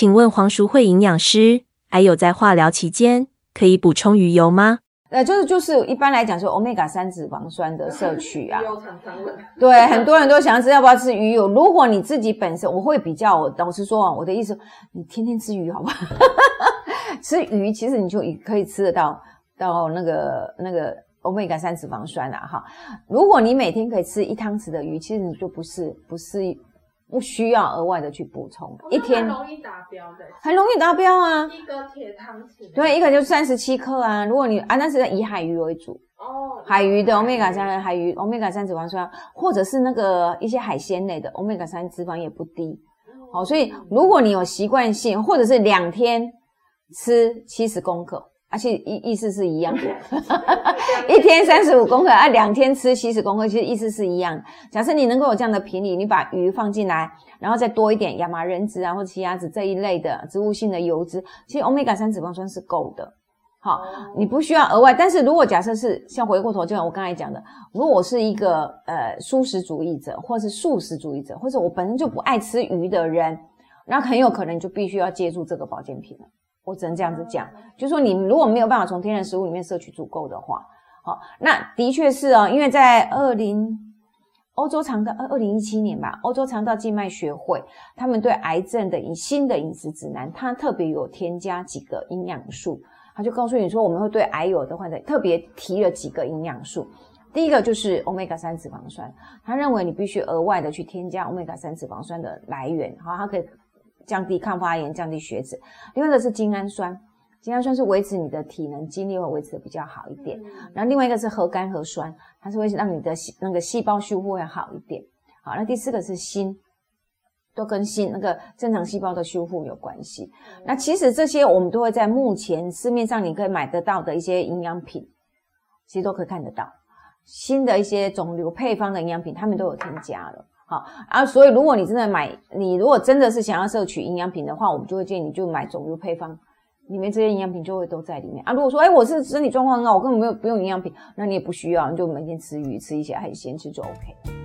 请问黄淑慧营养师，还有在化疗期间可以补充鱼油吗？呃，就是就是一般来讲，说 omega 三脂肪酸的摄取啊，对，很多人都想要知道要不要吃鱼油。如果你自己本身，我会比较，我老实说啊，我的意思，你天天吃鱼好不好？吃鱼其实你就可以吃得到到那个那个 omega 三脂肪酸了哈。如果你每天可以吃一汤匙的鱼，其实你就不是不是不需要额外的去补充，一天容易达标的，很容易达标啊。一个铁汤匙，对，一个就三十七克啊。如果你啊，那是以海鱼为主。哦，海鱼的 omega 三，海鱼 omega 三脂肪酸，或者是那个一些海鲜类的 omega 三脂肪也不低。好，所以如果你有习惯性，或者是两天吃七十公克，而且意意思是一样的，一天三十五公克，啊，两天吃七十公克，其实意思是一样。假设你能够有这样的频率，你把鱼放进来，然后再多一点亚麻仁脂啊，或者奇亚籽这一类的植物性的油脂，其实 omega 三脂肪酸是够的。好，你不需要额外。但是如果假设是像回过头，就像我刚才讲的，如果我是一个呃素食主义者，或是素食主义者，或者我本身就不爱吃鱼的人，那很有可能就必须要借助这个保健品了。我只能这样子讲，就是说你如果没有办法从天然食物里面摄取足够的话，好，那的确是哦，因为在二零欧洲肠道二二零一七年吧，欧洲肠道静脉学会他们对癌症的以新的饮食指南，它特别有添加几个营养素。他就告诉你说，我们会对癌友的患者特别提了几个营养素。第一个就是 omega 三脂肪酸，他认为你必须额外的去添加 omega 三脂肪酸的来源，好，它可以降低抗发炎、降低血脂。另外一个是精氨酸，精氨酸是维持你的体能、精力会维持的比较好一点。然后另外一个是核苷核酸，它是会让你的细那个细胞修复会好一点。好，那第四个是锌。都跟锌那个正常细胞的修复有关系。那其实这些我们都会在目前市面上你可以买得到的一些营养品，其实都可以看得到。新的一些肿瘤配方的营养品，他们都有添加了。好啊，所以如果你真的买，你如果真的是想要摄取营养品的话，我们就会建议你就买肿瘤配方，里面这些营养品就会都在里面啊。如果说哎，我是身体状况很好，我根本没有不用营养品，那你也不需要，你就每天吃鱼，吃一些海鲜，吃就 OK。